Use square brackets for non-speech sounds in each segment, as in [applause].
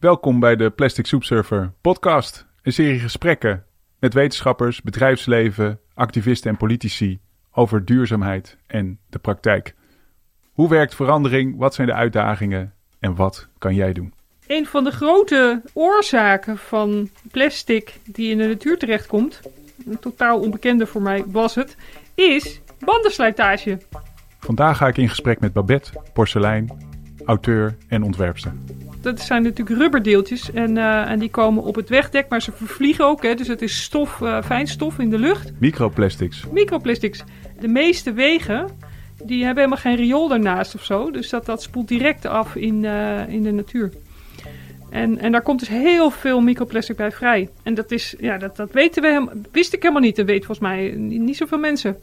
Welkom bij de Plastic Soup Surfer podcast. Een serie gesprekken met wetenschappers, bedrijfsleven, activisten en politici over duurzaamheid en de praktijk. Hoe werkt verandering? Wat zijn de uitdagingen? En wat kan jij doen? Een van de grote oorzaken van plastic die in de natuur terechtkomt, een totaal onbekende voor mij was het, is bandenslijtage. Vandaag ga ik in gesprek met Babette Porselein, auteur en ontwerpster. Dat zijn natuurlijk rubberdeeltjes en, uh, en die komen op het wegdek, maar ze vervliegen ook. Hè, dus het is stof, uh, fijnstof in de lucht. Microplastics. Microplastics. De meeste wegen die hebben helemaal geen riool daarnaast of zo. Dus dat, dat spoelt direct af in, uh, in de natuur. En, en daar komt dus heel veel microplastic bij vrij. En dat is, ja, dat, dat weten we, wist ik helemaal niet. Dat weet volgens mij niet, niet zoveel mensen.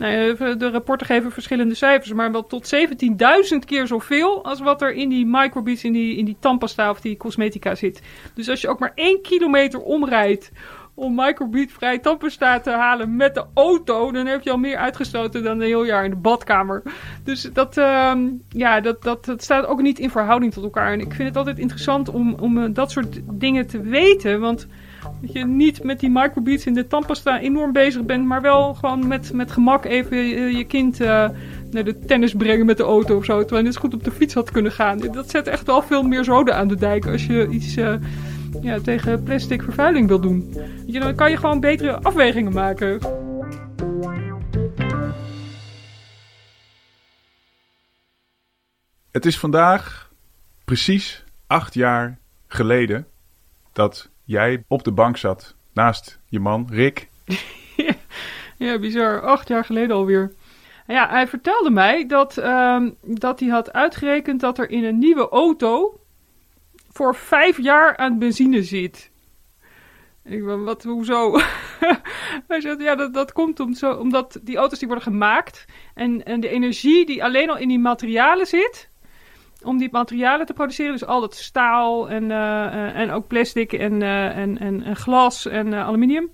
Nou, de rapporten geven verschillende cijfers, maar wel tot 17.000 keer zoveel als wat er in die microbeads, in die, in die tandpasta of die cosmetica zit. Dus als je ook maar één kilometer omrijdt om microbead-vrij tandpasta te halen met de auto, dan heb je al meer uitgestoten dan een heel jaar in de badkamer. Dus dat, uh, ja, dat, dat, dat staat ook niet in verhouding tot elkaar. En ik vind het altijd interessant om, om uh, dat soort dingen te weten, want dat je niet met die microbeads in de tandpasta enorm bezig bent, maar wel gewoon met, met gemak even je, je kind uh, naar de tennis brengen met de auto of zo. Terwijl je net goed op de fiets had kunnen gaan. Dat zet echt wel veel meer zoden aan de dijk als je iets uh, ja, tegen plastic vervuiling wil doen. Je, dan kan je gewoon betere afwegingen maken. Het is vandaag precies acht jaar geleden dat jij op de bank zat naast je man, Rick. [laughs] ja, bizar. Acht jaar geleden alweer. Ja, hij vertelde mij dat, um, dat hij had uitgerekend dat er in een nieuwe auto voor vijf jaar aan benzine zit. Ik ben, wat, hoezo? [laughs] hij zei, ja, dat, dat komt om zo, omdat die auto's die worden gemaakt en, en de energie die alleen al in die materialen zit, om die materialen te produceren. Dus al dat staal en, uh, en ook plastic en, uh, en, en, en, glas en aluminium.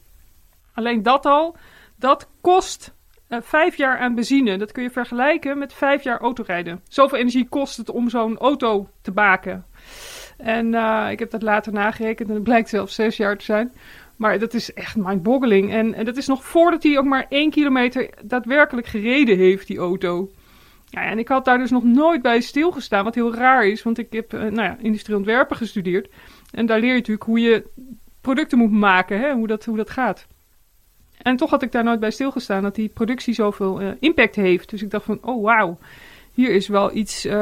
Alleen dat al, dat kost vijf jaar aan benzine. Dat kun je vergelijken met vijf jaar autorijden. Zoveel energie kost het om zo'n auto te maken. En ik heb dat later nagerekend en het blijkt zelfs zes jaar te zijn. Maar dat is echt mindboggling. En, en dat is nog voordat hij ook maar één kilometer daadwerkelijk gereden heeft, die auto. Ja, en ik had daar dus nog nooit bij stilgestaan, wat heel raar is, want ik heb uh, nou ja, ontwerpen gestudeerd. En daar leer je natuurlijk hoe je producten moet maken, hè, hoe, dat, hoe dat gaat. En toch had ik daar nooit bij stilgestaan dat die productie zoveel uh, impact heeft. Dus ik dacht van, oh wauw, hier is wel iets uh,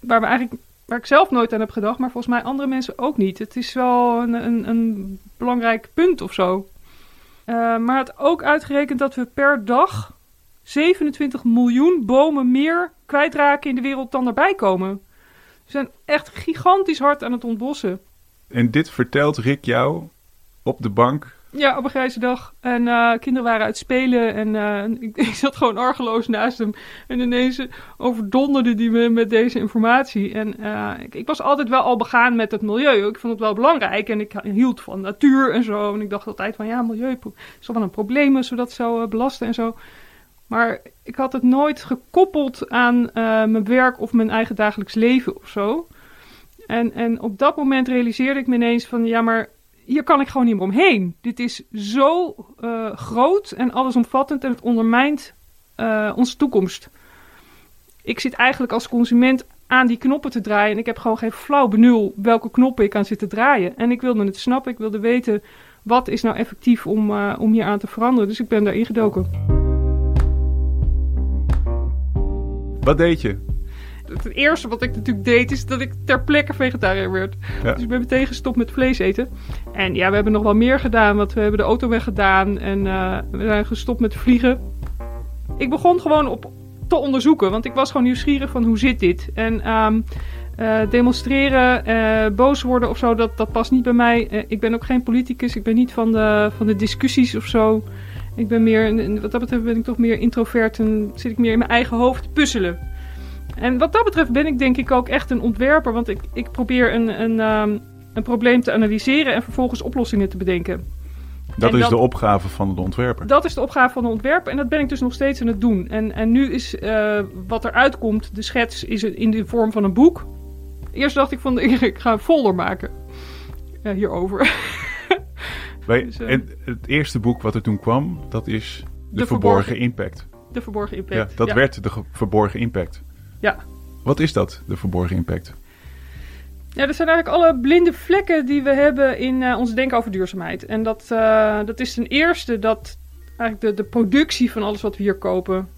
waar, we eigenlijk, waar ik zelf nooit aan heb gedacht, maar volgens mij andere mensen ook niet. Het is wel een, een, een belangrijk punt of zo. Uh, maar het ook uitgerekend dat we per dag 27 miljoen bomen meer kwijtraken in de wereld dan erbij komen. We zijn echt gigantisch hard aan het ontbossen. En dit vertelt Rick jou op de bank? Ja, op een grijze dag. En uh, kinderen waren uit spelen en uh, [laughs] ik, ik, zat gewoon argeloos naast hem. En ineens overdonderde die me met deze informatie. En uh, ik, ik, was altijd wel al begaan met het milieu. Ik vond het wel belangrijk en ik hield van natuur en zo. En ik dacht altijd van ja, milieu is wel een probleem als we dat zo belasten en zo. Maar ik had het nooit gekoppeld aan uh, mijn werk of mijn eigen dagelijks leven of zo. En, en op dat moment realiseerde ik me ineens van ja, maar hier kan ik gewoon niet meer omheen. Dit is zo uh, groot en allesomvattend en het ondermijnt uh, onze toekomst. Ik zit eigenlijk als consument aan die knoppen te draaien en ik heb gewoon geen flauw benul welke knoppen ik aan zit te draaien. En ik wilde het snappen, ik wilde weten wat is nou effectief om, om hier aan te veranderen. Dus ik ben daarin gedoken. Wat deed je? Het eerste wat ik natuurlijk deed is dat ik ter plekke vegetariër werd. Ja. Dus ik ben meteen gestopt met vlees eten. En ja, we hebben nog wel meer gedaan, want we hebben de auto weggedaan en uh, we zijn gestopt met vliegen. Ik begon gewoon op te onderzoeken, want ik was gewoon nieuwsgierig van hoe zit dit. En um, uh, demonstreren, uh, boos worden of zo, dat, dat past niet bij mij. ik ben ook geen politicus, ik ben niet van de, van de discussies of zo. Ik ben meer, wat dat betreft ben ik toch meer introvert en zit ik meer in mijn eigen hoofd te puzzelen. En wat dat betreft ben ik denk ik ook echt een ontwerper, want ik, ik probeer een, een, um, een probleem te analyseren en vervolgens oplossingen te bedenken. Dat en is dat, de opgave van de ontwerper. Dat is de opgave van de ontwerper en dat ben ik dus nog steeds aan het doen. En, en nu is uh, wat er uitkomt, de schets, is in de vorm van een boek. Eerst dacht ik van, [laughs] ik ga een folder maken. ja, hierover. Wij, Dus, eh, en het eerste boek wat er toen kwam, dat is De, De Verborgen, Verborgen- Impact. De verborgen Ja, impact. dat werd de ge- Verborgen Impact. Ja. Wat is dat, de Verborgen Impact? Ja, dat zijn eigenlijk alle blinde vlekken die we hebben in eh, ons denken over duurzaamheid. En dat, eh, dat is ten eerste dat eigenlijk de, de productie van alles wat we hier kopen,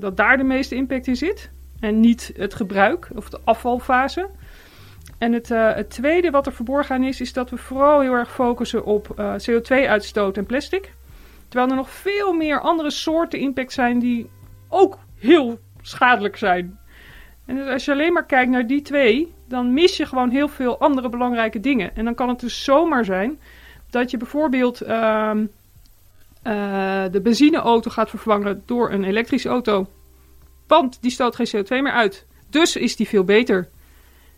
dat daar de meeste impact in zit. En niet het gebruik of de afvalfase. En het, eh, het tweede wat er verborgen is, is dat we vooral heel erg focussen op eh, CO2-uitstoot en plastic. Terwijl er nog veel meer andere soorten impact zijn die ook heel schadelijk zijn. En dus als je alleen maar kijkt naar die twee, dan mis je gewoon heel veel andere belangrijke dingen. En dan kan het dus zomaar zijn dat je bijvoorbeeld ehm, eh, de benzineauto gaat vervangen door een elektrische auto. Want die stoot geen CO2 meer uit. Dus is die veel beter.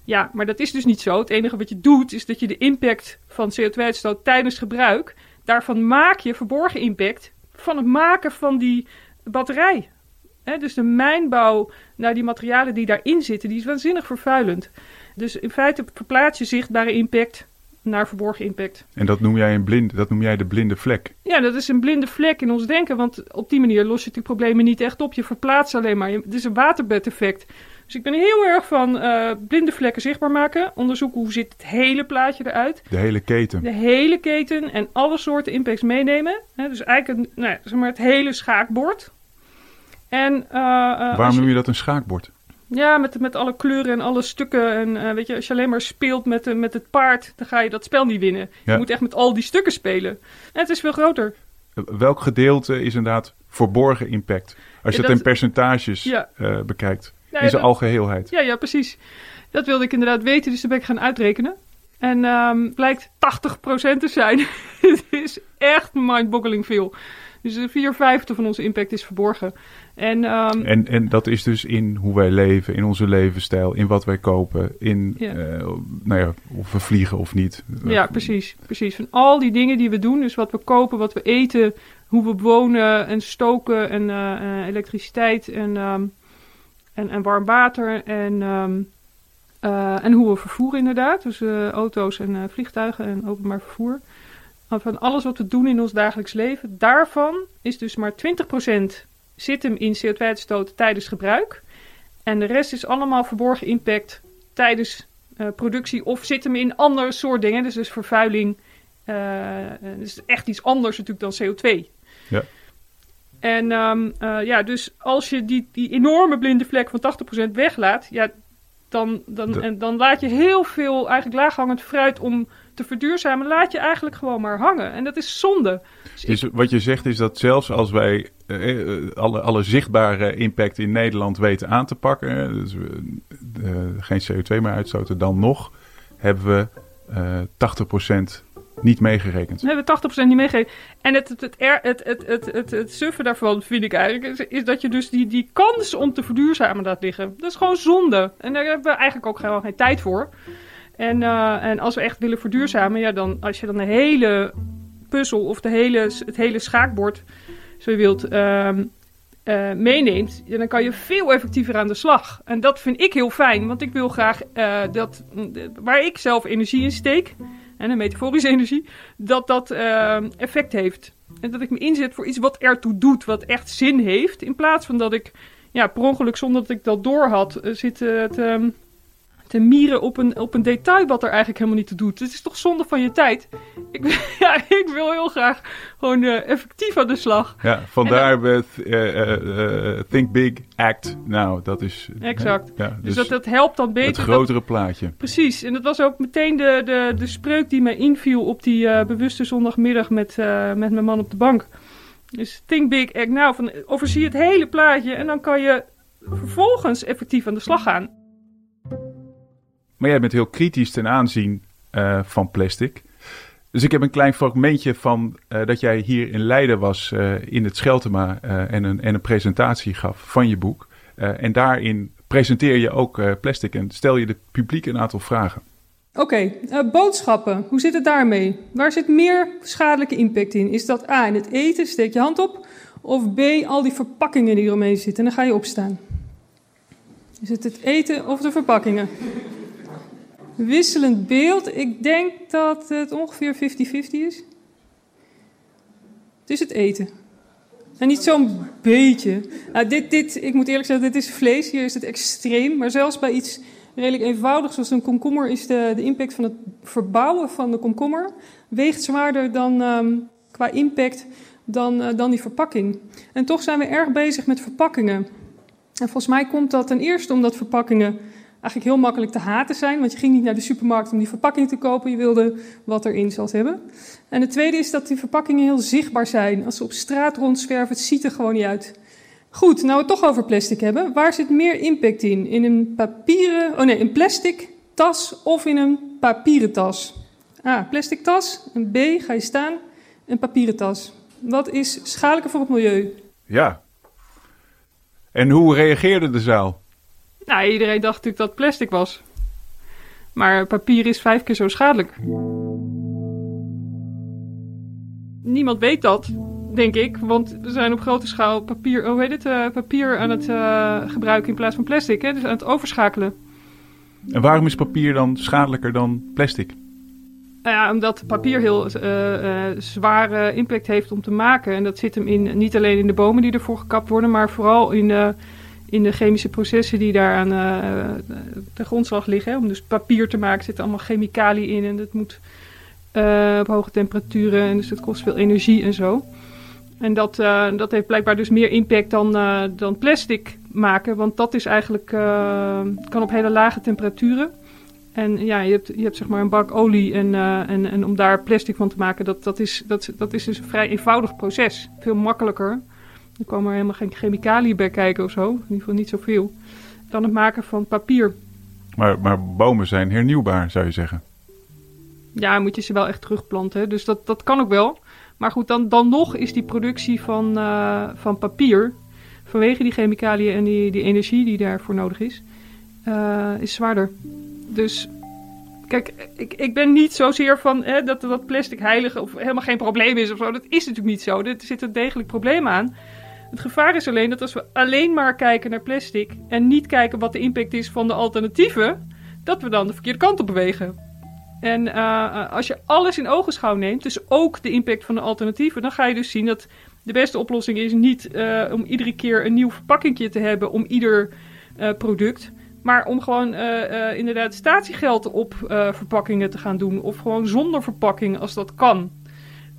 Ja, maar dat is dus niet zo. Het enige wat je doet is dat je de impact van CO2-uitstoot tijdens gebruik, daarvan maak je verborgen impact van het maken van die batterij. Dus de mijnbouw naar die materialen die daarin zitten, die is waanzinnig vervuilend. Dus in feite verplaats je zichtbare impact naar verborgen impact. En dat noem jij, een blind, dat noem jij de blinde vlek. Ja, dat is een blinde vlek in ons denken, want op die manier los je die problemen niet echt op. Je verplaatst alleen maar. Het is een waterbedeffect. Dus ik ben heel erg van eh, blinde vlekken zichtbaar maken. Onderzoeken hoe ziet het hele plaatje eruit. De hele keten. De hele keten en alle soorten impacts meenemen. Dus eigenlijk een, nou ja, zeg maar het hele schaakbord. En, eh, eh, Waarom noem je dat een schaakbord? ja, met, met alle kleuren en alle stukken. En weet je, als je alleen maar speelt met, met het paard, dan ga je dat spel niet winnen. Ja. Je moet echt met al die stukken spelen. En het is veel groter. Welk gedeelte is inderdaad verborgen impact? Als je Ja, het in dat- percentages Ja. bekijkt. Ja, in zijn dat- algeheelheid. ja, ja, precies. Dat wilde ik inderdaad weten, dus dat ben ik gaan uitrekenen. En ehm blijkt 80% te zijn. [laughs] Het is echt mindboggling veel. Dus de 4 vijfde van onze impact is verborgen. En ehm, En, en dat is dus in hoe wij leven, in onze levensstijl, in wat wij kopen, in Ja. eh, nou ja, of we vliegen of niet. Ja, precies, precies. Van al die dingen die we doen, dus wat we kopen, wat we eten, hoe we wonen en stoken en eh, eh, elektriciteit en, ehm, en, en warm water en, ehm, eh, en hoe we vervoeren inderdaad. Dus eh, auto's en eh, vliegtuigen en openbaar vervoer. Van alles wat we doen in ons dagelijks leven, daarvan is dus maar 20% zit hem in CO2-uitstoot tijdens gebruik. En de rest is allemaal verborgen impact tijdens productie of zit hem in ander soort dingen. Dus, dus vervuiling. eh dus echt iets anders natuurlijk dan CO2. Ja. En ehm, eh, ja, dus als je die, die enorme blinde vlek van 80% weglaat, ja, dan, dan, De- en dan laat je heel veel eigenlijk laaghangend fruit om te verduurzamen, laat je eigenlijk gewoon maar hangen. En dat is zonde. Dus Dus wat je zegt is dat zelfs als wij eh, eh, alle, alle zichtbare impact in Nederland weten aan te pakken, dus we geen CO2 meer uitstoten, dan nog hebben we eh 80% niet meegerekend. We hebben 80% niet meegegeven. En het, het, het, het, het, het, het, daarvan vind ik eigenlijk... Is, dat je dus die, die kans om te verduurzamen laat liggen. Dat is gewoon zonde. En daar hebben we eigenlijk ook gewoon geen tijd voor. En, eh, en als we echt willen verduurzamen... Ja, dan, als je dan de hele puzzel of de hele, het hele schaakbord... Zo je wilt... ehm, eh, meeneemt, dan kan je veel effectiever aan de slag. En dat vind ik heel fijn, want ik wil graag eh, dat waar ik zelf energie in steek, en een metaforische energie, dat dat eh, effect heeft. En dat ik me inzet voor iets wat ertoe doet, wat echt zin heeft. In plaats van dat ik ja, per ongeluk, zonder dat ik dat door had, eh, zit eh, te, ehm, te mieren op een, op een detail wat er eigenlijk helemaal niet toe doet. Het is toch zonde van je tijd? Ik, [laughs] ja, ik wil heel graag gewoon eh, effectief aan de slag. Ja, vandaar we th- eh, eh, Think Big, Act. Nou, dat is... Exact. Ja, Dus, dus dat, dat helpt dan beter. het dat- grotere plaatje. Precies, en dat was ook meteen de, de, de spreuk die mij inviel op die bewuste zondagmiddag met, met mijn man op de bank. Dus think big, act now. Van, overzie het hele plaatje en dan kan je vervolgens effectief aan de slag gaan. Maar jij bent heel kritisch ten aanzien eh, van plastic. Dus ik heb een klein fragmentje van eh, dat jij hier in Leiden was eh, in het Scheltema en, een, en een presentatie gaf van je boek. En daarin presenteer je ook plastic en stel je het publiek een aantal vragen. Oké, boodschappen. Hoe zit het daarmee? Waar zit meer schadelijke impact in? Is dat A, in het eten, steek je hand op. Of B, al die verpakkingen die eromheen zitten. En dan ga je opstaan. Is het het eten of de verpakkingen? Wisselend beeld. Ik denk dat het ongeveer 50-50 is. Het is het eten. En niet zo'n beetje. Nou, dit, dit, ik moet eerlijk zeggen, dit is vlees. Hier is het extreem. Maar zelfs bij iets redelijk eenvoudigs zoals een komkommer... is de, de impact van het verbouwen van de komkommer... weegt zwaarder dan, ehm, qua impact dan, uh, dan die verpakking. En toch zijn we erg bezig met verpakkingen. En volgens mij komt dat ten eerste omdat verpakkingen eigenlijk heel makkelijk te haten zijn. Want je ging niet naar de supermarkt om die verpakking te kopen. Je wilde wat erin zat hebben. En het tweede is dat die verpakkingen heel zichtbaar zijn. Als ze op straat rondzwerven, het ziet er gewoon niet uit. Goed, nou we het toch over plastic hebben. Waar zit meer impact in? In een papieren, oh nee, een plastic tas of in een papieren tas? A, plastic tas. En B, ga je staan. Een papieren tas. Wat is schadelijker voor het milieu? Ja. En hoe reageerde de zaal? Nou, iedereen dacht natuurlijk dat het plastic was. Maar papier is vijf keer zo schadelijk. Niemand weet dat, denk ik. Want we zijn op grote schaal papier, hoe heet het, uh, papier aan het uh, gebruiken in plaats van plastic. Hè? Dus aan het overschakelen. En waarom is papier dan schadelijker dan plastic? Nou ja, omdat papier heel uh, zware impact heeft om te maken. En dat zit hem in, niet alleen in de bomen die ervoor gekapt worden, maar vooral in de in de chemische processen die daar aan uh, de grondslag liggen. Om dus papier te maken zitten allemaal chemicaliën in en dat moet uh, op hoge temperaturen en dus dat kost veel energie en zo. En dat, uh, dat heeft blijkbaar dus meer impact dan, dan plastic maken, want dat is eigenlijk, kan op hele lage temperaturen. En ja, je hebt, je hebt zeg maar een bak olie en, en, en om daar plastic van te maken, dat, dat, is, dat, dat is dus een vrij eenvoudig proces. Veel makkelijker er komen er helemaal geen chemicaliën bij kijken of zo. In ieder geval niet zoveel. Dan het maken van papier. Maar, maar bomen zijn hernieuwbaar, zou je zeggen? Ja, moet je ze wel echt terugplanten. Dus dat, dat kan ook wel. Maar goed, dan, dan nog is die productie van, uh, van papier... vanwege die chemicaliën en die, die energie die daarvoor nodig is... Uh, is zwaarder. Dus Kijk, ik, ik ben niet zozeer van hè, dat, dat plastic heilig of helemaal geen probleem is of zo. Dat is natuurlijk niet zo. Er zit een degelijk probleem aan. Het gevaar is alleen dat als we alleen maar kijken naar plastic en niet kijken wat de impact is van de alternatieven, dat we dan de verkeerde kant op bewegen. En uh, als je alles in ogenschouw neemt, dus ook de impact van de alternatieven, dan ga je dus zien dat de beste oplossing is niet uh, om iedere keer een nieuw verpakkingje te hebben om ieder product. Maar om gewoon inderdaad statiegeld op verpakkingen te gaan doen. Of gewoon zonder verpakking als dat kan.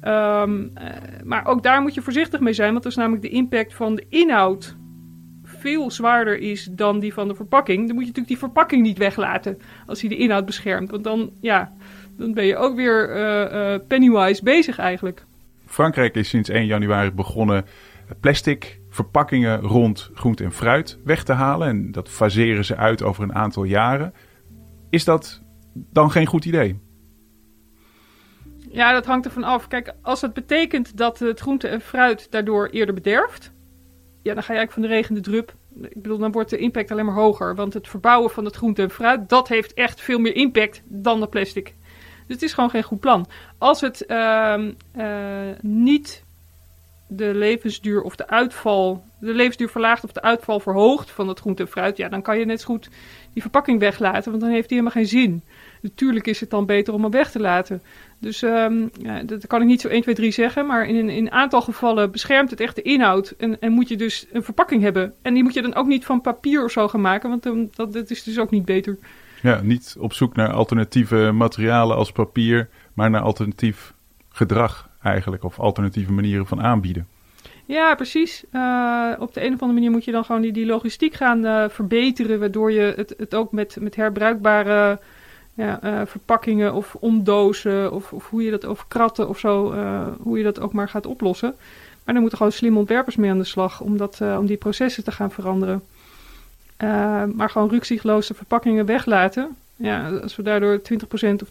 Um, maar ook daar moet je voorzichtig mee zijn, want is namelijk de impact van de inhoud veel zwaarder is dan die van de verpakking. Dan moet je natuurlijk die verpakking niet weglaten als hij de inhoud beschermt. Want dan, ja, dan ben je ook weer uh, uh, pennywise bezig eigenlijk. Frankrijk is sinds 1 januari begonnen plastic verpakkingen rond groente en fruit weg te halen. En dat faseren ze uit over een aantal jaren. Is dat dan geen goed idee? Ja, dat hangt ervan af. Kijk, als het betekent dat het groente en fruit daardoor eerder bederft, ja, dan ga je eigenlijk van de regen de drup. Ik bedoel, dan wordt de impact alleen maar hoger. Want het verbouwen van het groente en fruit, dat heeft echt veel meer impact dan de plastic. Dus het is gewoon geen goed plan. Als het uh, uh, niet de levensduur of de uitval, de levensduur verlaagt of de uitval verhoogt van het groente en fruit, ja, dan kan je net zo goed die verpakking weglaten, want dan heeft die helemaal geen zin. Natuurlijk is het dan beter om hem weg te laten. Dus um, ja, dat kan ik niet zo 1, 2, 3 zeggen. Maar in, in een aantal gevallen beschermt het echt de inhoud. En, en moet je dus een verpakking hebben. En die moet je dan ook niet van papier of zo gaan maken. Want dat, dat is dus ook niet beter. Ja, niet op zoek naar alternatieve materialen als papier. Maar naar alternatief gedrag eigenlijk. Of alternatieve manieren van aanbieden. Ja, precies. Uh, op de een of andere manier moet je dan gewoon die, die logistiek gaan uh, verbeteren. Waardoor je het, het ook met, met herbruikbare ja, uh, verpakkingen of omdozen of, of, hoe je dat over kratten of zo, uh, hoe je dat ook maar gaat oplossen. Maar dan moeten gewoon slimme ontwerpers mee aan de slag om, dat, uh, om die processen te gaan veranderen. maar gewoon rukzichtloze verpakkingen weglaten. Ja, als we daardoor 20% of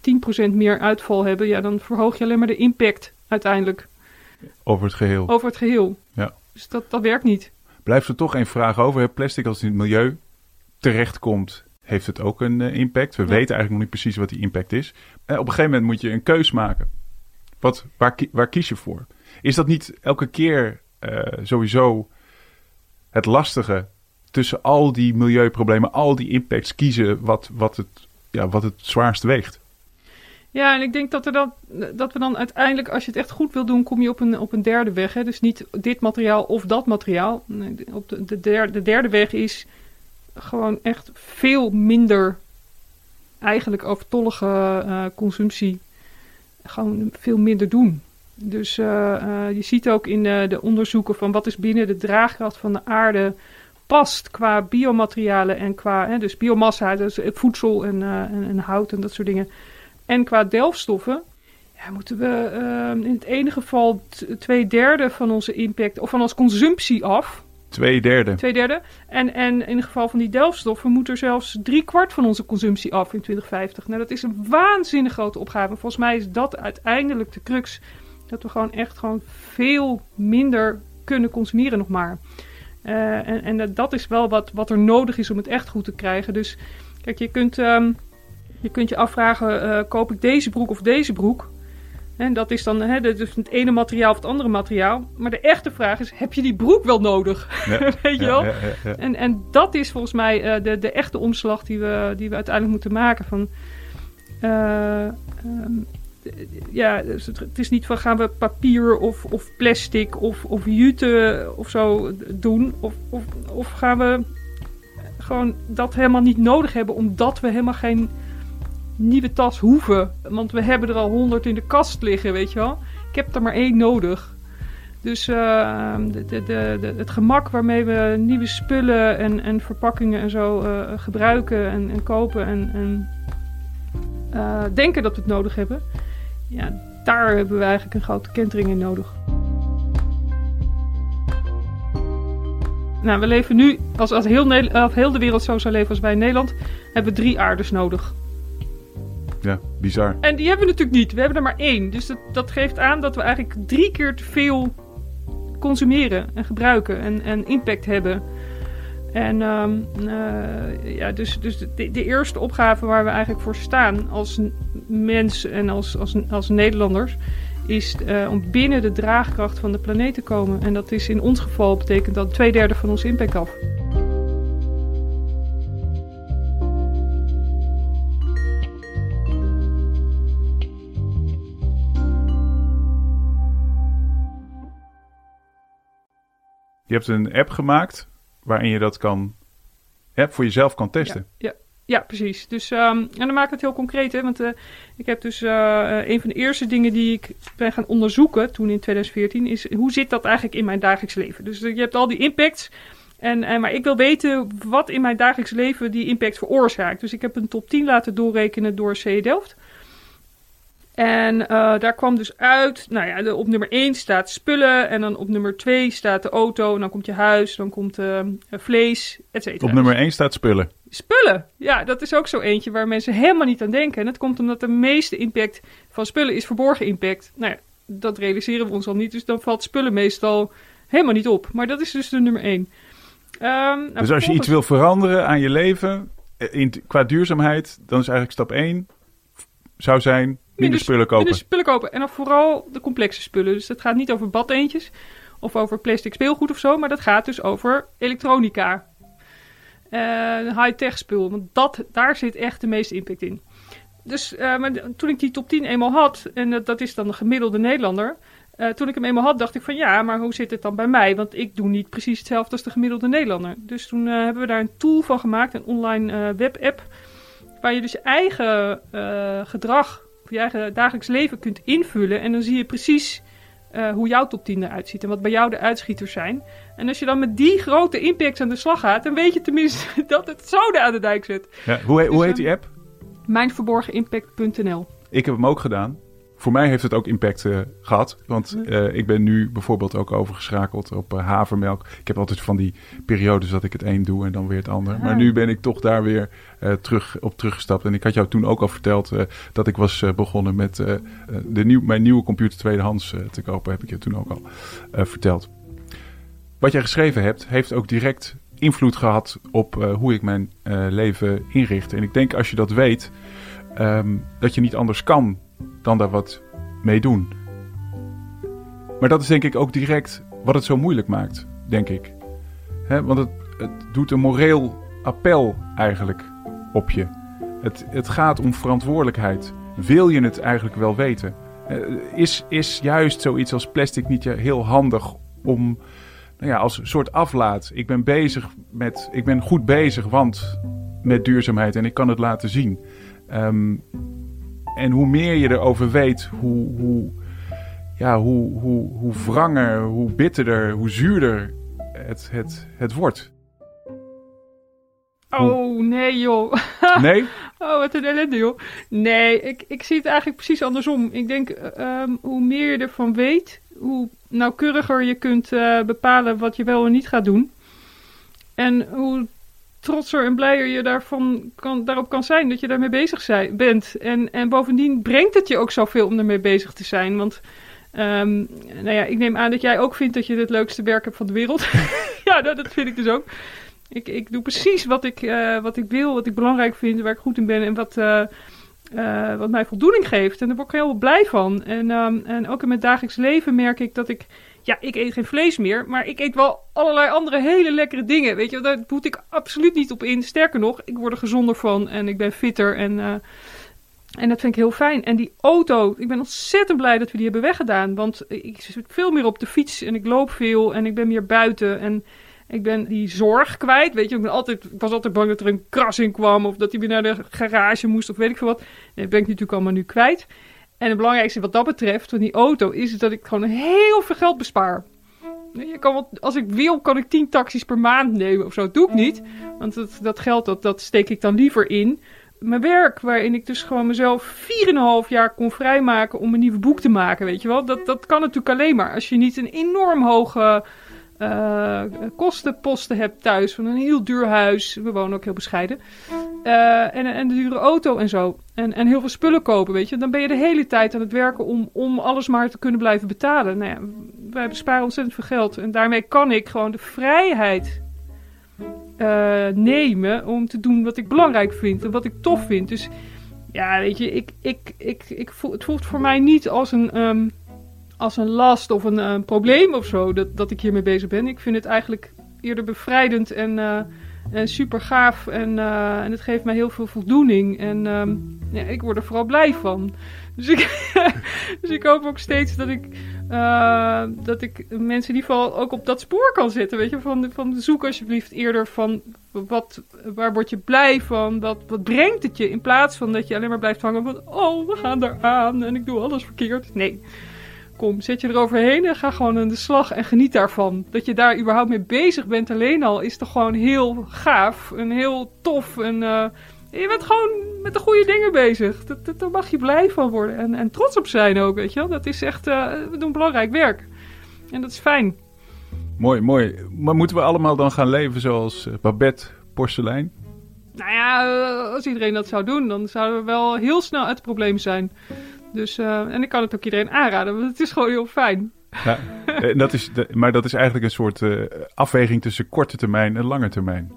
10% meer uitval hebben, ja, dan verhoog je alleen maar de impact uiteindelijk. Over het geheel. Over het geheel. Ja. Dus dat, dat werkt niet. Blijft er toch één vraag over. Plastic als het in het milieu terechtkomt, heeft het ook een uh, impact. We ja. weten eigenlijk nog niet precies wat die impact is. En op een gegeven moment moet je een keus maken. Wat, waar, waar kies je voor? Is dat niet elke keer uh, sowieso het lastige tussen al die milieuproblemen, al die impacts kiezen wat, wat het ja, wat het zwaarst weegt. Ja, en ik denk dat, er dan, dat we dan uiteindelijk, als je het echt goed wil doen, kom je op een, op een derde weg. Hè? Dus niet dit materiaal of dat materiaal. Op de, de, derde, de derde weg is gewoon echt veel minder eigenlijk overtollige uh, consumptie. Gewoon veel minder doen. Dus uh, uh, je ziet ook in de, de onderzoeken van wat is binnen de draagkracht van de aarde past qua biomaterialen en qua hè, dus biomassa, dus voedsel en, en, en hout en dat soort dingen. En qua delfstoffen ja, moeten we in het ene geval twee derde van onze impact of van onze consumptie af. Twee derde. Twee derde. En, en in het geval van die delfstoffen moet er zelfs drie kwart van onze consumptie af in 2050. Nou, dat is een waanzinnig grote opgave. Volgens mij is dat uiteindelijk de crux. Dat we gewoon echt gewoon veel minder kunnen consumeren nog maar. Uh, en en dat is wel wat, wat er nodig is om het echt goed te krijgen. Dus kijk, je kunt... Um, je kunt je afvragen, uh, koop ik deze broek of deze broek? En dat is dan hè, het ene materiaal of het andere materiaal. Maar de echte vraag is, heb je die broek wel nodig? Ja, [laughs] Weet je wel? Ja, ja, en, en dat is volgens mij uh, de, de echte omslag die we, die we uiteindelijk moeten maken. Van, uh, um, ja, dus het, het, is niet van gaan we papier of, of plastic of, of jute of zo doen. Of, of, of gaan we gewoon dat helemaal niet nodig hebben, omdat we helemaal geen nieuwe tas hoeven. Want we hebben er al honderd in de kast liggen, weet je wel. Ik heb er maar één nodig. Dus uh, de, de, de, het gemak waarmee we nieuwe spullen en, en verpakkingen en zo uh, gebruiken en, en, kopen en, en uh, denken dat we het nodig hebben. Ja, daar hebben we eigenlijk een grote kentering in nodig. Nou, we leven nu, als, als, heel, als heel de wereld zo zou leven als wij in Nederland, hebben we drie aardes nodig. Ja, bizar. En die hebben we natuurlijk niet. We hebben er maar één. Dus dat, dat geeft aan dat we eigenlijk drie keer te veel consumeren en gebruiken en, en impact hebben. En um, uh, ja, dus, dus de, de, eerste opgave waar we eigenlijk voor staan als mens en als, als, als Nederlanders, is uh, om binnen de draagkracht van de planeet te komen. En dat is in ons geval betekent dat twee derde van ons impact af. Je hebt een app gemaakt waarin je dat kan, voor jezelf kan testen. Ja, ja. ja precies. Dus, um, en dan maak ik het heel concreet, hè, want uh, ik heb dus uh, een van de eerste dingen die ik ben gaan onderzoeken toen in 2014 is hoe zit dat eigenlijk in mijn dagelijks leven. Dus je hebt al die impacts. En, en, maar ik wil weten wat in mijn dagelijks leven die impact veroorzaakt. Dus ik heb een top 10 laten doorrekenen door CE Delft. En uh, daar kwam dus uit, nou ja, de, op nummer 1 staat spullen. En dan op nummer 2 staat de auto. En dan komt je huis, dan komt uh, vlees, et cetera. Op nummer 1 staat spullen. Spullen, ja, dat is ook zo eentje waar mensen helemaal niet aan denken. En dat komt omdat de meeste impact van spullen is verborgen impact. Nou ja, dat realiseren we ons al niet. Dus dan valt spullen meestal helemaal niet op. Maar dat is dus de nummer 1. Um, nou, dus als je iets wil veranderen aan je leven, in, qua duurzaamheid, dan is eigenlijk stap 1 zou zijn Minder spullen kopen. Minder spullen kopen. En dan vooral de complexe spullen. Dus het gaat niet over badeentjes of over plastic speelgoed of zo. Maar dat gaat dus over elektronica. Uh, high-tech spul. Want dat, daar zit echt de meeste impact in. Dus uh, maar toen ik die top 10 eenmaal had, en dat, dat is dan de gemiddelde Nederlander. Uh, toen ik hem eenmaal had, dacht ik van ja, maar hoe zit het dan bij mij? Want ik doe niet precies hetzelfde als de gemiddelde Nederlander. Dus toen hebben we daar een tool van gemaakt, een online webapp. Waar je dus je eigen gedrag je eigen dagelijks leven kunt invullen. En dan zie je precies uh, hoe jouw top 10 eruit ziet en wat bij jou de uitschieters zijn. En als je dan met die grote impacts aan de slag gaat, dan weet je tenminste [laughs] dat het zoden aan de dijk zit. Ja, hoe, he, dus, hoe heet die app? Mijnverborgenimpact.nl. Ik heb hem ook gedaan voor mij heeft het ook impact uh, gehad. Want uh, ik ben nu bijvoorbeeld ook overgeschakeld op uh, havermelk. Ik heb altijd van die periodes dat ik het een doe en dan weer het ander. Maar nu ben ik toch daar weer terug op teruggestapt. En ik had jou toen ook al verteld dat ik was begonnen met de nieuw, mijn nieuwe computer tweedehands te kopen. Heb ik je toen ook al verteld. Wat jij geschreven hebt, heeft ook direct invloed gehad op hoe ik mijn leven inricht. En ik denk als je dat weet, um, dat je niet anders kan dan daar wat mee doen. Maar dat is denk ik ook direct wat het zo moeilijk maakt, denk ik. want het, het, doet een moreel appel eigenlijk op je. Het, het gaat om verantwoordelijkheid. Wil je het eigenlijk wel weten? Eh, is, is juist zoiets als plastic niet heel handig om, nou ja, als soort aflaat. Ik ben bezig met, ik ben goed bezig, want met duurzaamheid en ik kan het laten zien. Ehm, en hoe meer je erover weet, hoe, hoe, ja, hoe, hoe, hoe wranger, hoe bitterder, hoe zuurder het, het, het wordt. Oh, nee joh. [laughs] Nee? oh, wat een ellende joh. Nee, ik, ik zie het eigenlijk precies andersom. Ik denk, ehm, hoe meer je ervan weet, hoe nauwkeuriger je kunt uh, bepalen wat je wel en niet gaat doen. En hoe trotser en blijer je daarvan kan, daarop kan zijn dat je daarmee bezig zijn, bent. En, en bovendien brengt het je ook zoveel om ermee bezig te zijn. Want um, nou ja, ik neem aan dat jij ook vindt dat je het leukste werk hebt van de wereld. [laughs] ja, dat, dat, vind ik dus ook. Ik, ik doe precies wat ik, uh, wat ik wil, wat ik belangrijk vind, waar ik goed in ben en wat, uh, uh, wat mij voldoening geeft. En daar word ik heel blij van. En, um, en ook in mijn dagelijks leven merk ik dat ik ja, ik eet geen vlees meer, maar ik eet wel allerlei andere hele lekkere dingen. Weet je, daar moet ik absoluut niet op in. Sterker nog, ik word er gezonder van en ik ben fitter en, uh, en dat vind ik heel fijn. En die auto, ik ben ontzettend blij dat we die hebben weggedaan, want ik zit veel meer op de fiets en ik loop veel en ik ben meer buiten en ik ben die zorg kwijt. Weet je, ik, ben altijd, ik was altijd bang dat er een kras in kwam of dat hij weer naar de garage moest of weet ik veel wat. dat ben ik natuurlijk allemaal nu kwijt. En het belangrijkste wat dat betreft van die auto is dat ik gewoon heel veel geld bespaar. Je kan als ik wil, kan ik 10 taxis per maand nemen of zo. Dat doe ik niet. Want dat, dat geld dat, dat steek ik dan liever in mijn werk. Waarin ik dus gewoon mezelf 4,5 jaar kon vrijmaken om een nieuw boek te maken. Weet je wel? Dat, dat kan natuurlijk alleen maar als je niet een enorm hoge uh, kostenposten hebt thuis. Van een heel duur huis. We wonen ook heel bescheiden. Uh, en, en de dure auto en zo. En, en heel veel spullen kopen, weet je. Dan ben je de hele tijd aan het werken om, om alles maar te kunnen blijven betalen. Nou ja, wij besparen ontzettend veel geld. En daarmee kan ik gewoon de vrijheid uh, nemen om te doen wat ik belangrijk vind. En wat ik tof vind. Dus ja, weet je, ik, ik, ik, ik voel, het voelt voor mij niet als een... Um, als een last of een, een probleem of zo dat, dat ik hiermee bezig ben. Ik vind het eigenlijk eerder bevrijdend en, uh, en super gaaf. En, uh, en het geeft mij heel veel voldoening. En um, ja, ik word er vooral blij van. [laughs] Dus ik, [laughs] dus ik hoop ook steeds dat ik, dat ik mensen in ieder geval ook op dat spoor kan zetten. Weet je, van, van zoek alsjeblieft eerder van wat, waar word je blij van? Wat, wat brengt het je? In plaats van dat je alleen maar blijft hangen van, oh, we gaan eraan en ik doe alles verkeerd. Nee. Kom, zet je eroverheen en ga gewoon aan de slag en geniet daarvan. Dat je daar überhaupt mee bezig bent alleen al is toch gewoon heel gaaf en heel tof. En uh, je bent gewoon met de goede dingen bezig. Dat, dat, daar mag je blij van worden en, en trots op zijn ook, weet je wel. Dat is echt, uh, we doen belangrijk werk. En dat is fijn. Mooi, mooi. Maar moeten we allemaal dan gaan leven zoals uh, Babette Porselein? Nou ja, als iedereen dat zou doen, dan zouden we wel heel snel uit het probleem zijn. Dus, uh, en ik kan het ook iedereen aanraden, want het is gewoon heel fijn. Ja, en dat is de, maar dat is eigenlijk een soort uh, afweging tussen korte termijn en lange termijn.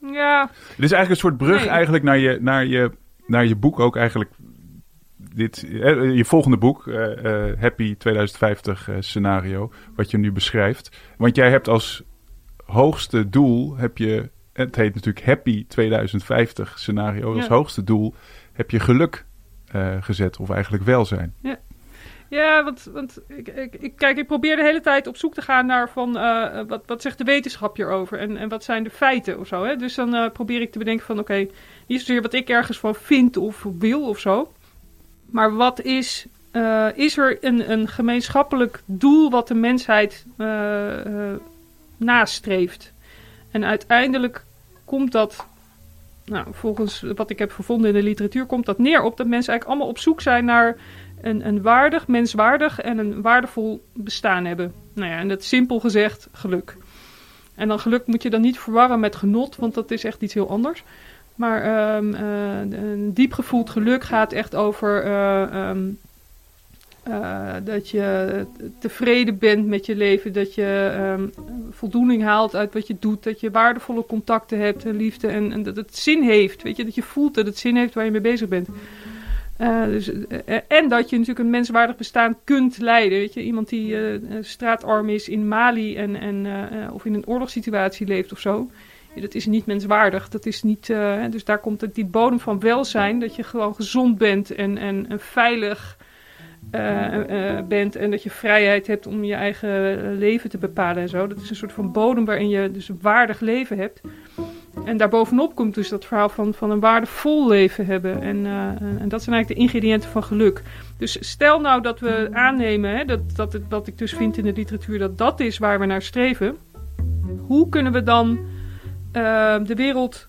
Ja. Het is eigenlijk een soort brug nee. eigenlijk naar je, naar, je, naar je boek ook eigenlijk. Dit, je volgende boek, Happy 2050 scenario, wat je nu beschrijft. Want jij hebt als hoogste doel, heb je, het heet natuurlijk Happy 2050 scenario, als ja. hoogste doel heb je geluk uh, gezet, of eigenlijk welzijn. Ja, ja want, want ik, ik, kijk, ik probeer de hele tijd op zoek te gaan naar van uh, wat, wat zegt de wetenschap hierover en, en wat zijn de feiten of zo. Hè? Dus dan uh, probeer ik te bedenken van oké, okay, niet zozeer wat ik ergens van vind of wil of zo. Maar wat is, is er een, een gemeenschappelijk doel wat de mensheid nastreeft? En uiteindelijk komt dat nou, volgens wat ik heb gevonden in de literatuur komt dat neer op dat mensen eigenlijk allemaal op zoek zijn naar een, een waardig, menswaardig en een waardevol bestaan hebben. Nou ja, en dat simpel gezegd geluk. En dan geluk moet je dan niet verwarren met genot, want dat is echt iets heel anders. Maar um, uh, een diep gevoeld geluk gaat echt over uh, um, uh, dat je tevreden bent met je leven, dat je um, voldoening haalt uit wat je doet, dat je waardevolle contacten hebt en liefde en, en, dat het zin heeft. Weet je, dat je voelt dat het zin heeft waar je mee bezig bent. Uh, dus, uh, en dat je natuurlijk een menswaardig bestaan kunt leiden. Weet je, iemand die straatarm is in Mali en, en, of in een oorlogssituatie leeft of zo. dat is niet menswaardig. Dat is niet, dus daar komt het, die bodem van welzijn, dat je gewoon gezond bent en, en, en veilig uh, bent en dat je vrijheid hebt om je eigen leven te bepalen en zo. Dat is een soort van bodem waarin je dus een waardig leven hebt. En daarbovenop komt dus dat verhaal van, van een waardevol leven hebben. En, en dat zijn eigenlijk de ingrediënten van geluk. Dus stel nou dat we aannemen, hè, dat, dat wat ik dus vind in de literatuur, dat dat is waar we naar streven. Hoe kunnen we dan de wereld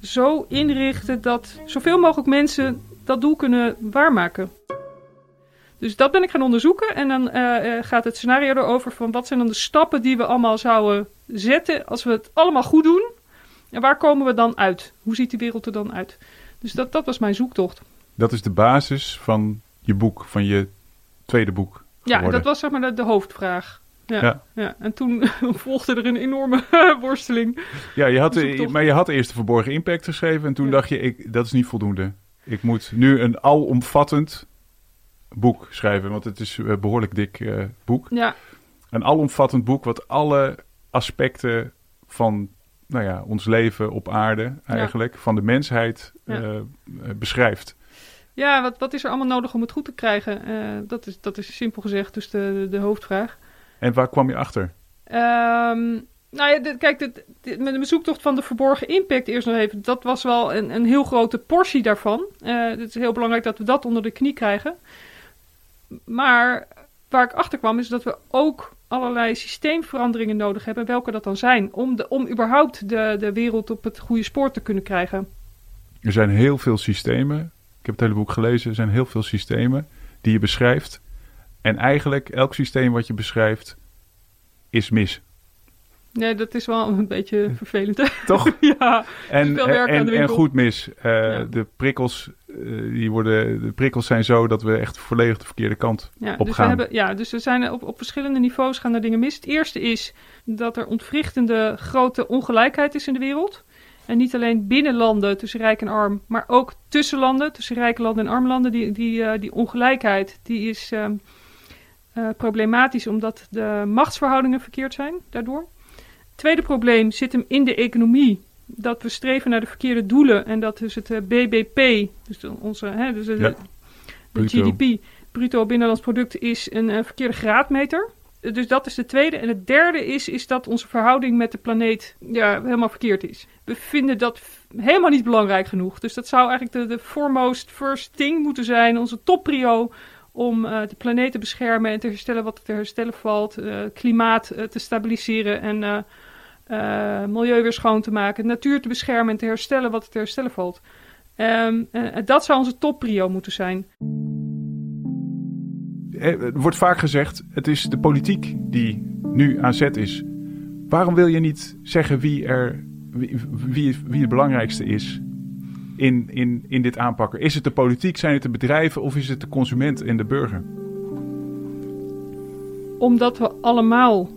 zo inrichten dat zoveel mogelijk mensen dat doel kunnen waarmaken? Dus dat ben ik gaan onderzoeken. En dan uh, gaat het scenario erover van wat zijn dan de stappen die we allemaal zouden zetten als we het allemaal goed doen. En waar komen we dan uit? Hoe ziet die wereld er dan uit? Dus dat, dat was mijn zoektocht. Dat is de basis van je boek, van je tweede boek. Ja, dat was zeg maar de, de hoofdvraag. Ja, ja. en toen [laughs] volgde er een enorme [laughs] worsteling. Ja, je had, maar je had eerst de verborgen impact geschreven en toen dacht je, ik, dat is niet voldoende. Ik moet nu een alomvattend boek schrijven, want het is een behoorlijk dik uh, boek. Ja. Een alomvattend boek wat alle aspecten van nou ja, ons leven op aarde eigenlijk, van de mensheid uh, beschrijft. Ja, wat, wat is er allemaal nodig om het goed te krijgen? Uh, dat, is, dat is simpel gezegd dus de, de hoofdvraag. En waar kwam je achter? Um, nou ja, dit, kijk, dit, dit, met de zoektocht van de verborgen impact eerst nog even. Dat was wel een, een heel grote portie daarvan. Uh, het is heel belangrijk dat we dat onder de knie krijgen. Maar waar ik achter kwam is dat we ook allerlei systeemveranderingen nodig hebben, welke dat dan zijn, om, de, om überhaupt de, de wereld op het goede spoor te kunnen krijgen. Er zijn heel veel systemen. Ik heb het hele boek gelezen. Er zijn heel veel systemen die je beschrijft. En eigenlijk elk systeem wat je beschrijft is mis. Nee, dat is wel een beetje [laughs] vervelend. Toch? [laughs] ja, en, en, en, goed mis. Uh, De prikkels uh, die worden, de prikkels zijn zo dat we echt volledig de verkeerde kant ja, op dus gaan. We hebben, ja, dus er zijn op, op verschillende niveaus gaan er dingen mis. Het eerste is dat er ontwrichtende grote ongelijkheid is in de wereld. En niet alleen binnen landen tussen rijk en arm, maar ook tussen landen, tussen rijke landen en arme landen. Die, die, uh, die ongelijkheid die is uh, problematisch omdat de machtsverhoudingen verkeerd zijn daardoor. Tweede probleem zit hem in de economie dat we streven naar de verkeerde doelen en dat dus het eh, BBP, dus onze hè, dus de, de GDP, bruto binnenlands product, is een uh, verkeerde graadmeter. Dus dat is de tweede. En het derde is, is dat onze verhouding met de planeet ja, helemaal verkeerd is. We vinden dat helemaal niet belangrijk genoeg. Dus dat zou eigenlijk de, de foremost first thing moeten zijn, onze topprio om uh, de planeet te beschermen en te herstellen wat te herstellen valt, uh, klimaat uh, te stabiliseren en milieu weer schoon te maken, natuur te beschermen en te herstellen wat te herstellen valt. Uh, dat zou onze topprio moeten zijn. Er wordt vaak gezegd, het is de politiek die nu aan zet is. Waarom wil je niet zeggen wie, er, wie, wie het belangrijkste is in, in, in dit aanpakken? Is het de politiek, zijn het de bedrijven of is het de consument en de burger? Omdat we allemaal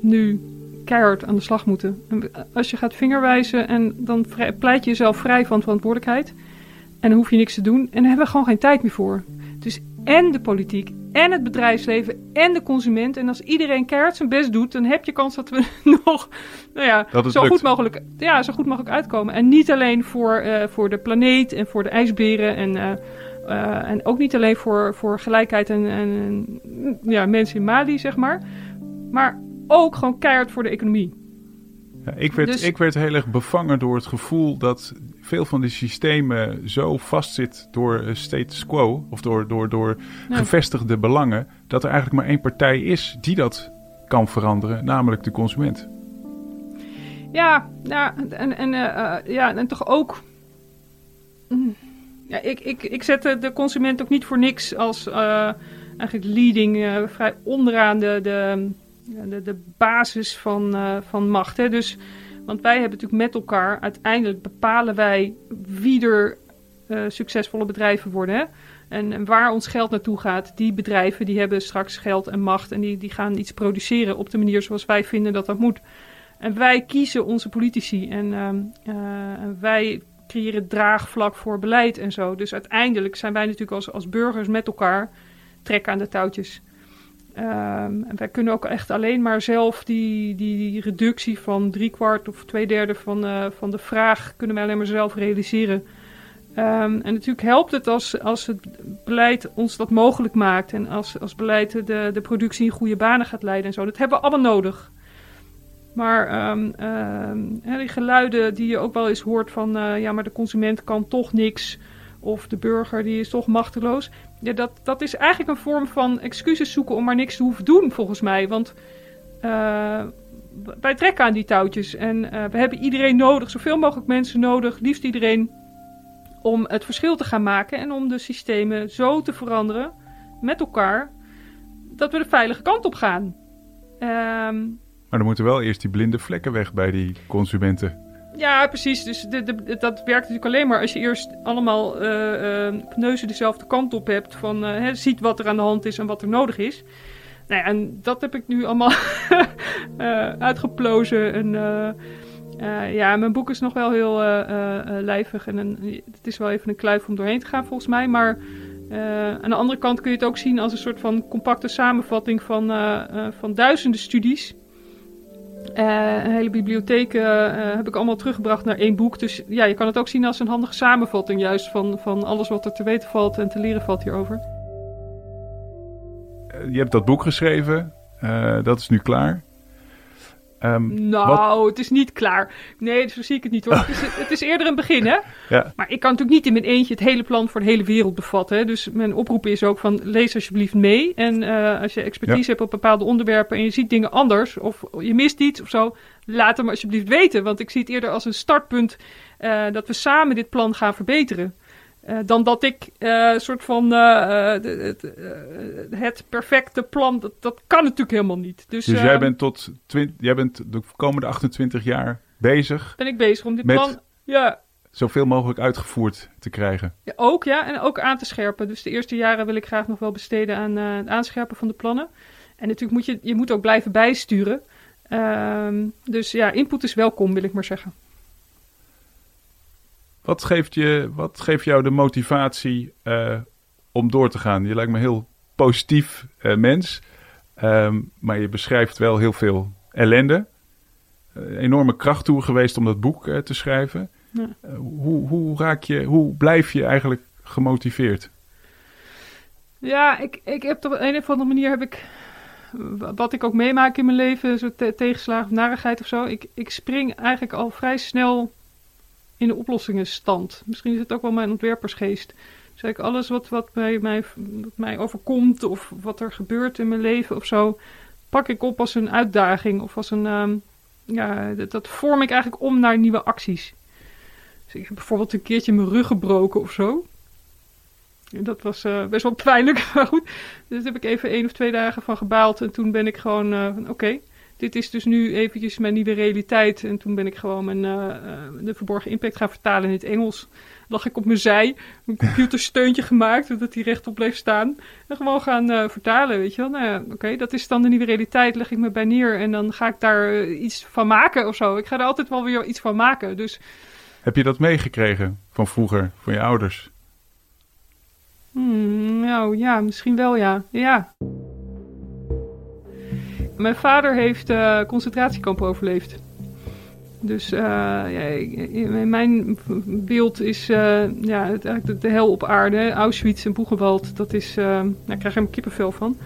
nu keihard aan de slag moeten. En als je gaat vingerwijzen en dan pleit je jezelf vrij van verantwoordelijkheid. En dan hoef je niks te doen. En daar hebben we gewoon geen tijd meer voor. Dus en de politiek, en het bedrijfsleven, en de consument. En als iedereen keihard zijn best doet, dan heb je kans dat we [laughs] nog nou ja, zo, goed mogelijk, ja, zo goed mogelijk uitkomen. En niet alleen voor, uh, voor de planeet en voor de ijsberen. En, uh, uh, en ook niet alleen voor, voor gelijkheid en, en ja, mensen in Mali, zeg maar. Maar ook gewoon keihard voor de economie. Ja, ik, werd, dus... ik werd heel erg bevangen door het gevoel dat veel van die systemen zo vastzit door status quo of door, door, door gevestigde belangen, dat er eigenlijk maar één partij is die dat kan veranderen, namelijk de consument. Ja, ja en, en, uh, ja, en toch ook. Mm, ja, ik, ik, ik zet de consument ook niet voor niks als uh, eigenlijk leading, uh, vrij onderaan de, de, de, de basis van, van macht. Hè? Dus, want wij hebben natuurlijk met elkaar, uiteindelijk bepalen wij wie er uh, succesvolle bedrijven worden. Hè? En, en, waar ons geld naartoe gaat, die bedrijven die hebben straks geld en macht en die, die gaan iets produceren op de manier zoals wij vinden dat dat moet. En wij kiezen onze politici en uh, wij creëren draagvlak voor beleid en zo. Dus uiteindelijk zijn wij natuurlijk als, als burgers met elkaar trekken aan de touwtjes. Ehm, en wij kunnen ook echt alleen maar zelf die, die, reductie van driekwart of twee derde van, uh, van de vraag kunnen wij alleen maar zelf realiseren. Ehm, en natuurlijk helpt het als, als het beleid ons dat mogelijk maakt. En als, als beleid de, de productie in goede banen gaat leiden en zo. Dat hebben we allemaal nodig. Maar um, die geluiden die je ook wel eens hoort van... Uh, ja, maar de consument kan toch niks. Of de burger die is toch machteloos. Ja, dat, dat is eigenlijk een vorm van excuses zoeken om maar niks te hoeven doen, volgens mij. Want uh, wij trekken aan die touwtjes. En uh, we hebben iedereen nodig, zoveel mogelijk mensen nodig, liefst iedereen, om het verschil te gaan maken. En om de systemen zo te veranderen met elkaar dat we de veilige kant op gaan. Um, maar dan moeten wel eerst die blinde vlekken weg bij die consumenten. Ja, precies. Dus de, dat werkt natuurlijk alleen maar als je eerst allemaal uh, neuzen dezelfde kant op hebt. Van uh, ziet wat er aan de hand is en wat er nodig is. Nou ja, en dat heb ik nu allemaal [laughs] uitgeplozen. En ja, mijn boek is nog wel heel lijvig. En het is wel even een kluif om doorheen te gaan volgens mij. Maar aan de andere kant kun je het ook zien als een soort van compacte samenvatting van, van duizenden studies. Uh, een hele bibliotheek uh, heb ik allemaal teruggebracht naar één boek. Dus ja, je kan het ook zien als een handige samenvatting juist van, van alles wat er te weten valt en te leren valt hierover. Je hebt dat boek geschreven, dat is nu klaar. Um, nou, het is niet klaar. Nee, zo zie ik het niet hoor. Het is, het is eerder een begin, hè? [laughs] Ja. Maar ik kan natuurlijk niet in mijn eentje het hele plan voor de hele wereld bevatten. Hè? Dus mijn oproep is ook van lees alsjeblieft mee. En uh, als je expertise hebt op bepaalde onderwerpen en je ziet dingen anders of je mist iets of zo, laat hem alsjeblieft weten. Want ik zie het eerder als een startpunt uh, dat we samen dit plan gaan verbeteren. Uh, dan dat ik een uh, soort van uh, het, het, perfecte plan, dat, dat kan natuurlijk helemaal niet. Dus, dus jij bent tot jij bent de komende 28 jaar bezig. Ben ik bezig om dit plan ja. zoveel mogelijk uitgevoerd te krijgen. Ja, ook ja, en ook aan te scherpen. Dus de eerste jaren wil ik graag nog wel besteden aan het aanscherpen van de plannen. En natuurlijk moet je, je moet ook blijven bijsturen. Ehm, dus ja, input is welkom, wil ik maar zeggen. Wat geeft, je, wat geeft jou de motivatie uh, om door te gaan? Je lijkt me een heel positief uh, mens, um, maar je beschrijft wel heel veel ellende. Uh, enorme kracht toe geweest om dat boek te schrijven. Ja. hoe, hoe, raak je, hoe blijf je eigenlijk gemotiveerd? Ja, ik, ik heb op een of andere manier heb ik wat ik ook meemaak in mijn leven, zo te tegenslagen of narigheid of zo. Ik, ik spring eigenlijk al vrij snel in de oplossingenstand. Misschien is het ook wel mijn ontwerpersgeest. Dus ik alles wat, wat, mij, mij, mij overkomt of wat er gebeurt in mijn leven of zo, pak ik op als een uitdaging of als een. Um, ja, dat, vorm ik eigenlijk om naar nieuwe acties. Dus ik heb bijvoorbeeld een keertje mijn rug gebroken of zo. Dat was uh, best wel pijnlijk, [laughs] maar goed. Dus daar heb ik even één of twee dagen van gebaald. En toen ben ik gewoon, uh, oké, dit is dus nu eventjes mijn nieuwe realiteit. En toen ben ik gewoon mijn, uh, de verborgen impact gaan vertalen in het Engels. Lag ik op mijn zij, een computersteuntje [laughs] gemaakt, zodat hij rechtop bleef staan. En gewoon gaan uh, vertalen, weet je wel. Nou ja, oké, dat is dan de nieuwe realiteit. Leg ik me bij neer en dan ga ik daar iets van maken of zo. Ik ga er altijd wel weer iets van maken, dus... Heb je dat meegekregen van vroeger, van je ouders? Hmm, nou ja, misschien wel ja. Ja. Mijn vader heeft uh, concentratiekampen overleefd. Dus uh, ja, mijn beeld is ja, eigenlijk de, hel op aarde. Auschwitz en Boegenwald, dat is... Uh, nou, ik krijg helemaal kippenvel van.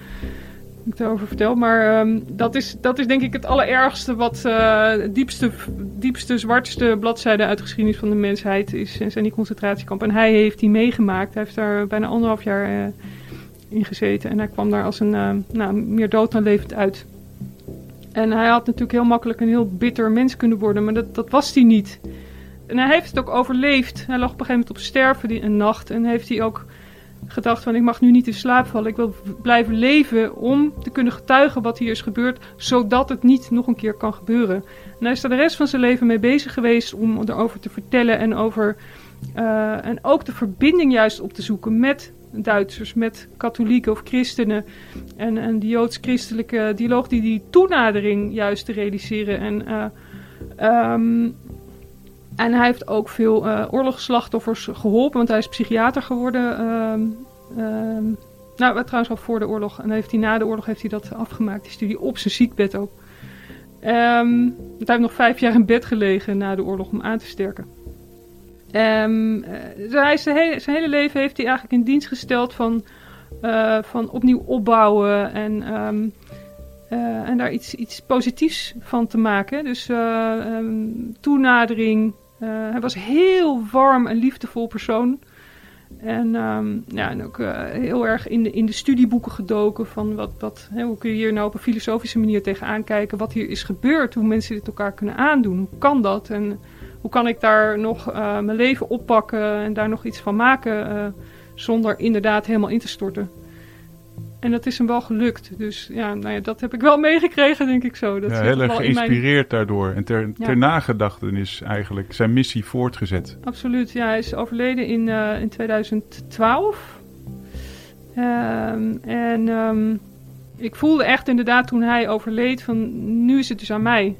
Ik daarover vertel. Maar um, dat, is, dat is denk ik het allerergste wat het diepste, diepste, zwartste bladzijde uit de geschiedenis van de mensheid is. Zijn die concentratiekampen. En hij heeft die meegemaakt. Hij heeft daar bijna anderhalf jaar in gezeten. En hij kwam daar als een nou, meer dood dan levend uit. En hij had natuurlijk heel makkelijk een heel bitter mens kunnen worden, maar dat, dat was hij niet. En hij heeft het ook overleefd. Hij lag op een gegeven moment op sterven die, een nacht. En heeft hij ook gedacht van ik mag nu niet in slaap vallen. Ik wil blijven leven om te kunnen getuigen wat hier is gebeurd. Zodat het niet nog een keer kan gebeuren. En hij is er de rest van zijn leven mee bezig geweest om erover te vertellen. En, over, uh, en ook de verbinding juist op te zoeken met Duitsers met katholieken of christenen. En, en die joods-christelijke dialoog, die die toenadering juist te realiseren. En, uh, um, en hij heeft ook veel uh, oorlogsslachtoffers geholpen, want hij is psychiater geworden. Um, um, Nou, trouwens al voor de oorlog. En heeft hij na de oorlog heeft hij dat afgemaakt, die studie, op zijn ziekbed ook. Um, hij heeft nog vijf jaar in bed gelegen na de oorlog om aan te sterken. Um, zijn, hele, leven heeft hij eigenlijk in dienst gesteld van, uh, van opnieuw opbouwen en, um, uh, en daar iets, iets positiefs van te maken. Dus uh, toenadering. hij was heel warm en liefdevol persoon. En, ja, en ook heel erg in de, in de studieboeken gedoken van wat, wat, hè, hoe kun je hier nou op een filosofische manier tegenaan kijken, wat hier is gebeurd, hoe mensen dit elkaar kunnen aandoen, hoe kan dat en hoe kan ik daar nog uh, mijn leven oppakken en daar nog iets van maken uh, zonder inderdaad helemaal in te storten. En dat is hem wel gelukt. Dus ja, nou ja, dat heb ik wel [laughs] meegekregen, denk ik zo. Dat ja, heel erg geïnspireerd mijn... daardoor. En ter, ja. ter nagedachtenis eigenlijk zijn missie voortgezet. Absoluut, ja. Hij is overleden in, uh, in 2012. Um, en um, ik voelde echt inderdaad toen hij overleed van nu is het dus aan mij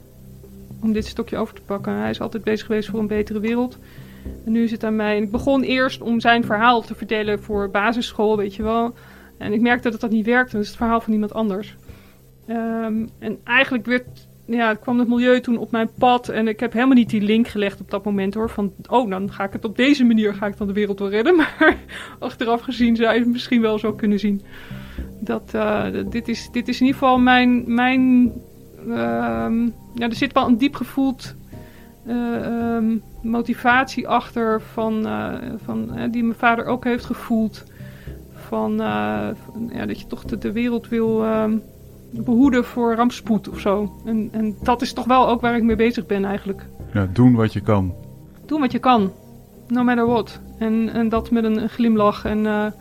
om dit stokje over te pakken. Hij is altijd bezig geweest voor een betere wereld. En nu is het aan mij. En ik begon eerst om zijn verhaal te vertellen voor basisschool, weet je wel. En ik merkte dat dat niet werkte. Dat is het verhaal van iemand anders. Um, en eigenlijk werd, ja, kwam het milieu toen op mijn pad. En ik heb helemaal niet die link gelegd op dat moment hoor. Van, oh, dan ga ik het op deze manier ga ik dan de wereld wel redden. [laughs] Maar achteraf gezien zou je het misschien wel zo kunnen zien. Dat, uh, dit, is, dit is in ieder geval mijn... mijn um, ja, er zit wel een diep gevoeld uh, um, motivatie achter van, uh, van, uh, die mijn vader ook heeft gevoeld van, van ja, dat je toch de, de wereld wil uh, behoeden voor rampspoed of zo. En, en dat is toch wel ook waar ik mee bezig ben eigenlijk. Ja, doen wat je kan. Doen wat je kan. No matter what. En, en dat met een, een glimlach en,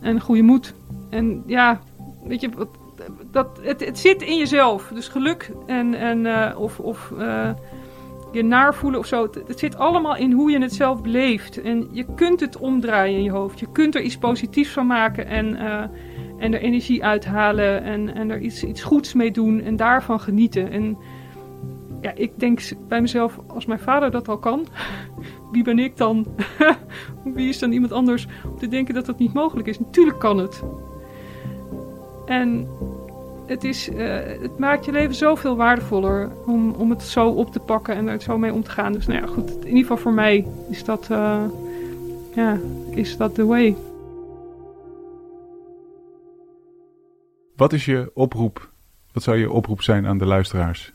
en goede moed. En ja, weet je, dat, het, het zit in jezelf. Dus geluk en, en uh, of, of uh, je naar voelen of zo. Het, zit allemaal in hoe je het zelf beleeft. En je kunt het omdraaien in je hoofd. Je kunt er iets positiefs van maken en, uh, en er energie uithalen. En, en er iets, iets goeds mee doen en daarvan genieten. En ja, ik denk bij mezelf, als mijn vader dat al kan, [laughs] wie ben ik dan? [laughs] wie is dan iemand anders om te denken dat dat niet mogelijk is? Natuurlijk kan het. En het, is, uh, het maakt je leven zoveel waardevoller om, om het zo op te pakken en er zo mee om te gaan. Dus nou ja, goed, in ieder geval voor mij is dat, uh, ja, is dat the way. Wat is je oproep? Wat zou je oproep zijn aan de luisteraars?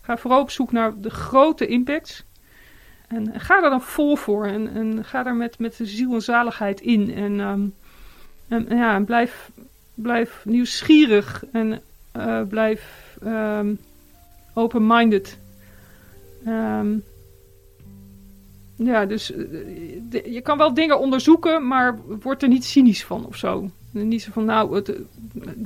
Ga vooral op zoek naar de grote impacts. En ga er dan vol voor. En, en ga daar met, met de ziel en zaligheid in. En, um, en ja, blijf, blijf nieuwsgierig. En uh, blijf um, open-minded. Um, ja, dus de, je kan wel dingen onderzoeken, maar word er niet cynisch van of zo. Niet zo van, nou, het,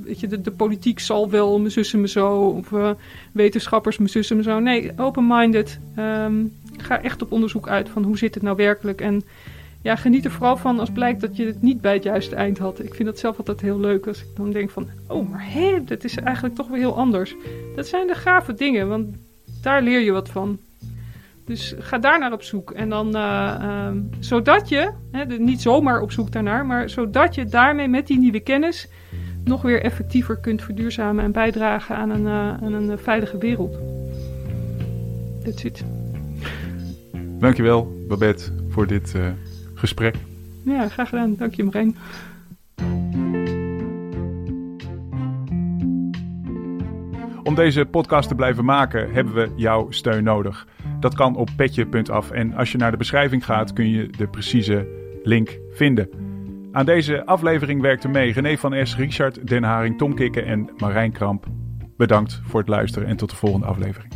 weet je, de, politiek zal wel mijn zus en me zo, of wetenschappers mijn zus en me zo. Nee, open-minded. Um, ga echt op onderzoek uit van hoe zit het nou werkelijk. En ja, geniet er vooral van als blijkt dat je het niet bij het juiste eind had. Ik vind dat zelf altijd heel leuk als ik dan denk van, oh, maar hé, dat is eigenlijk toch weer heel anders. Dat zijn de gave dingen, want daar leer je wat van. Dus ga daar naar op zoek. En dan, uh, uh, zodat je, hè, niet zomaar op zoek daarnaar, maar zodat je daarmee met die nieuwe kennis nog weer effectiever kunt verduurzamen en bijdragen aan een, uh, een veilige wereld. That's it. Dankjewel, Babette, voor dit gesprek. Ja, graag gedaan. Dank je, Marijn. Om deze podcast te blijven maken hebben we jouw steun nodig. Dat kan op petje.af en als je naar de beschrijving gaat kun je de precieze link vinden. Aan deze aflevering werkten mee René van S, Richard Den Haring, Tom Kikken en Marijn Kramp. Bedankt voor het luisteren en tot de volgende aflevering.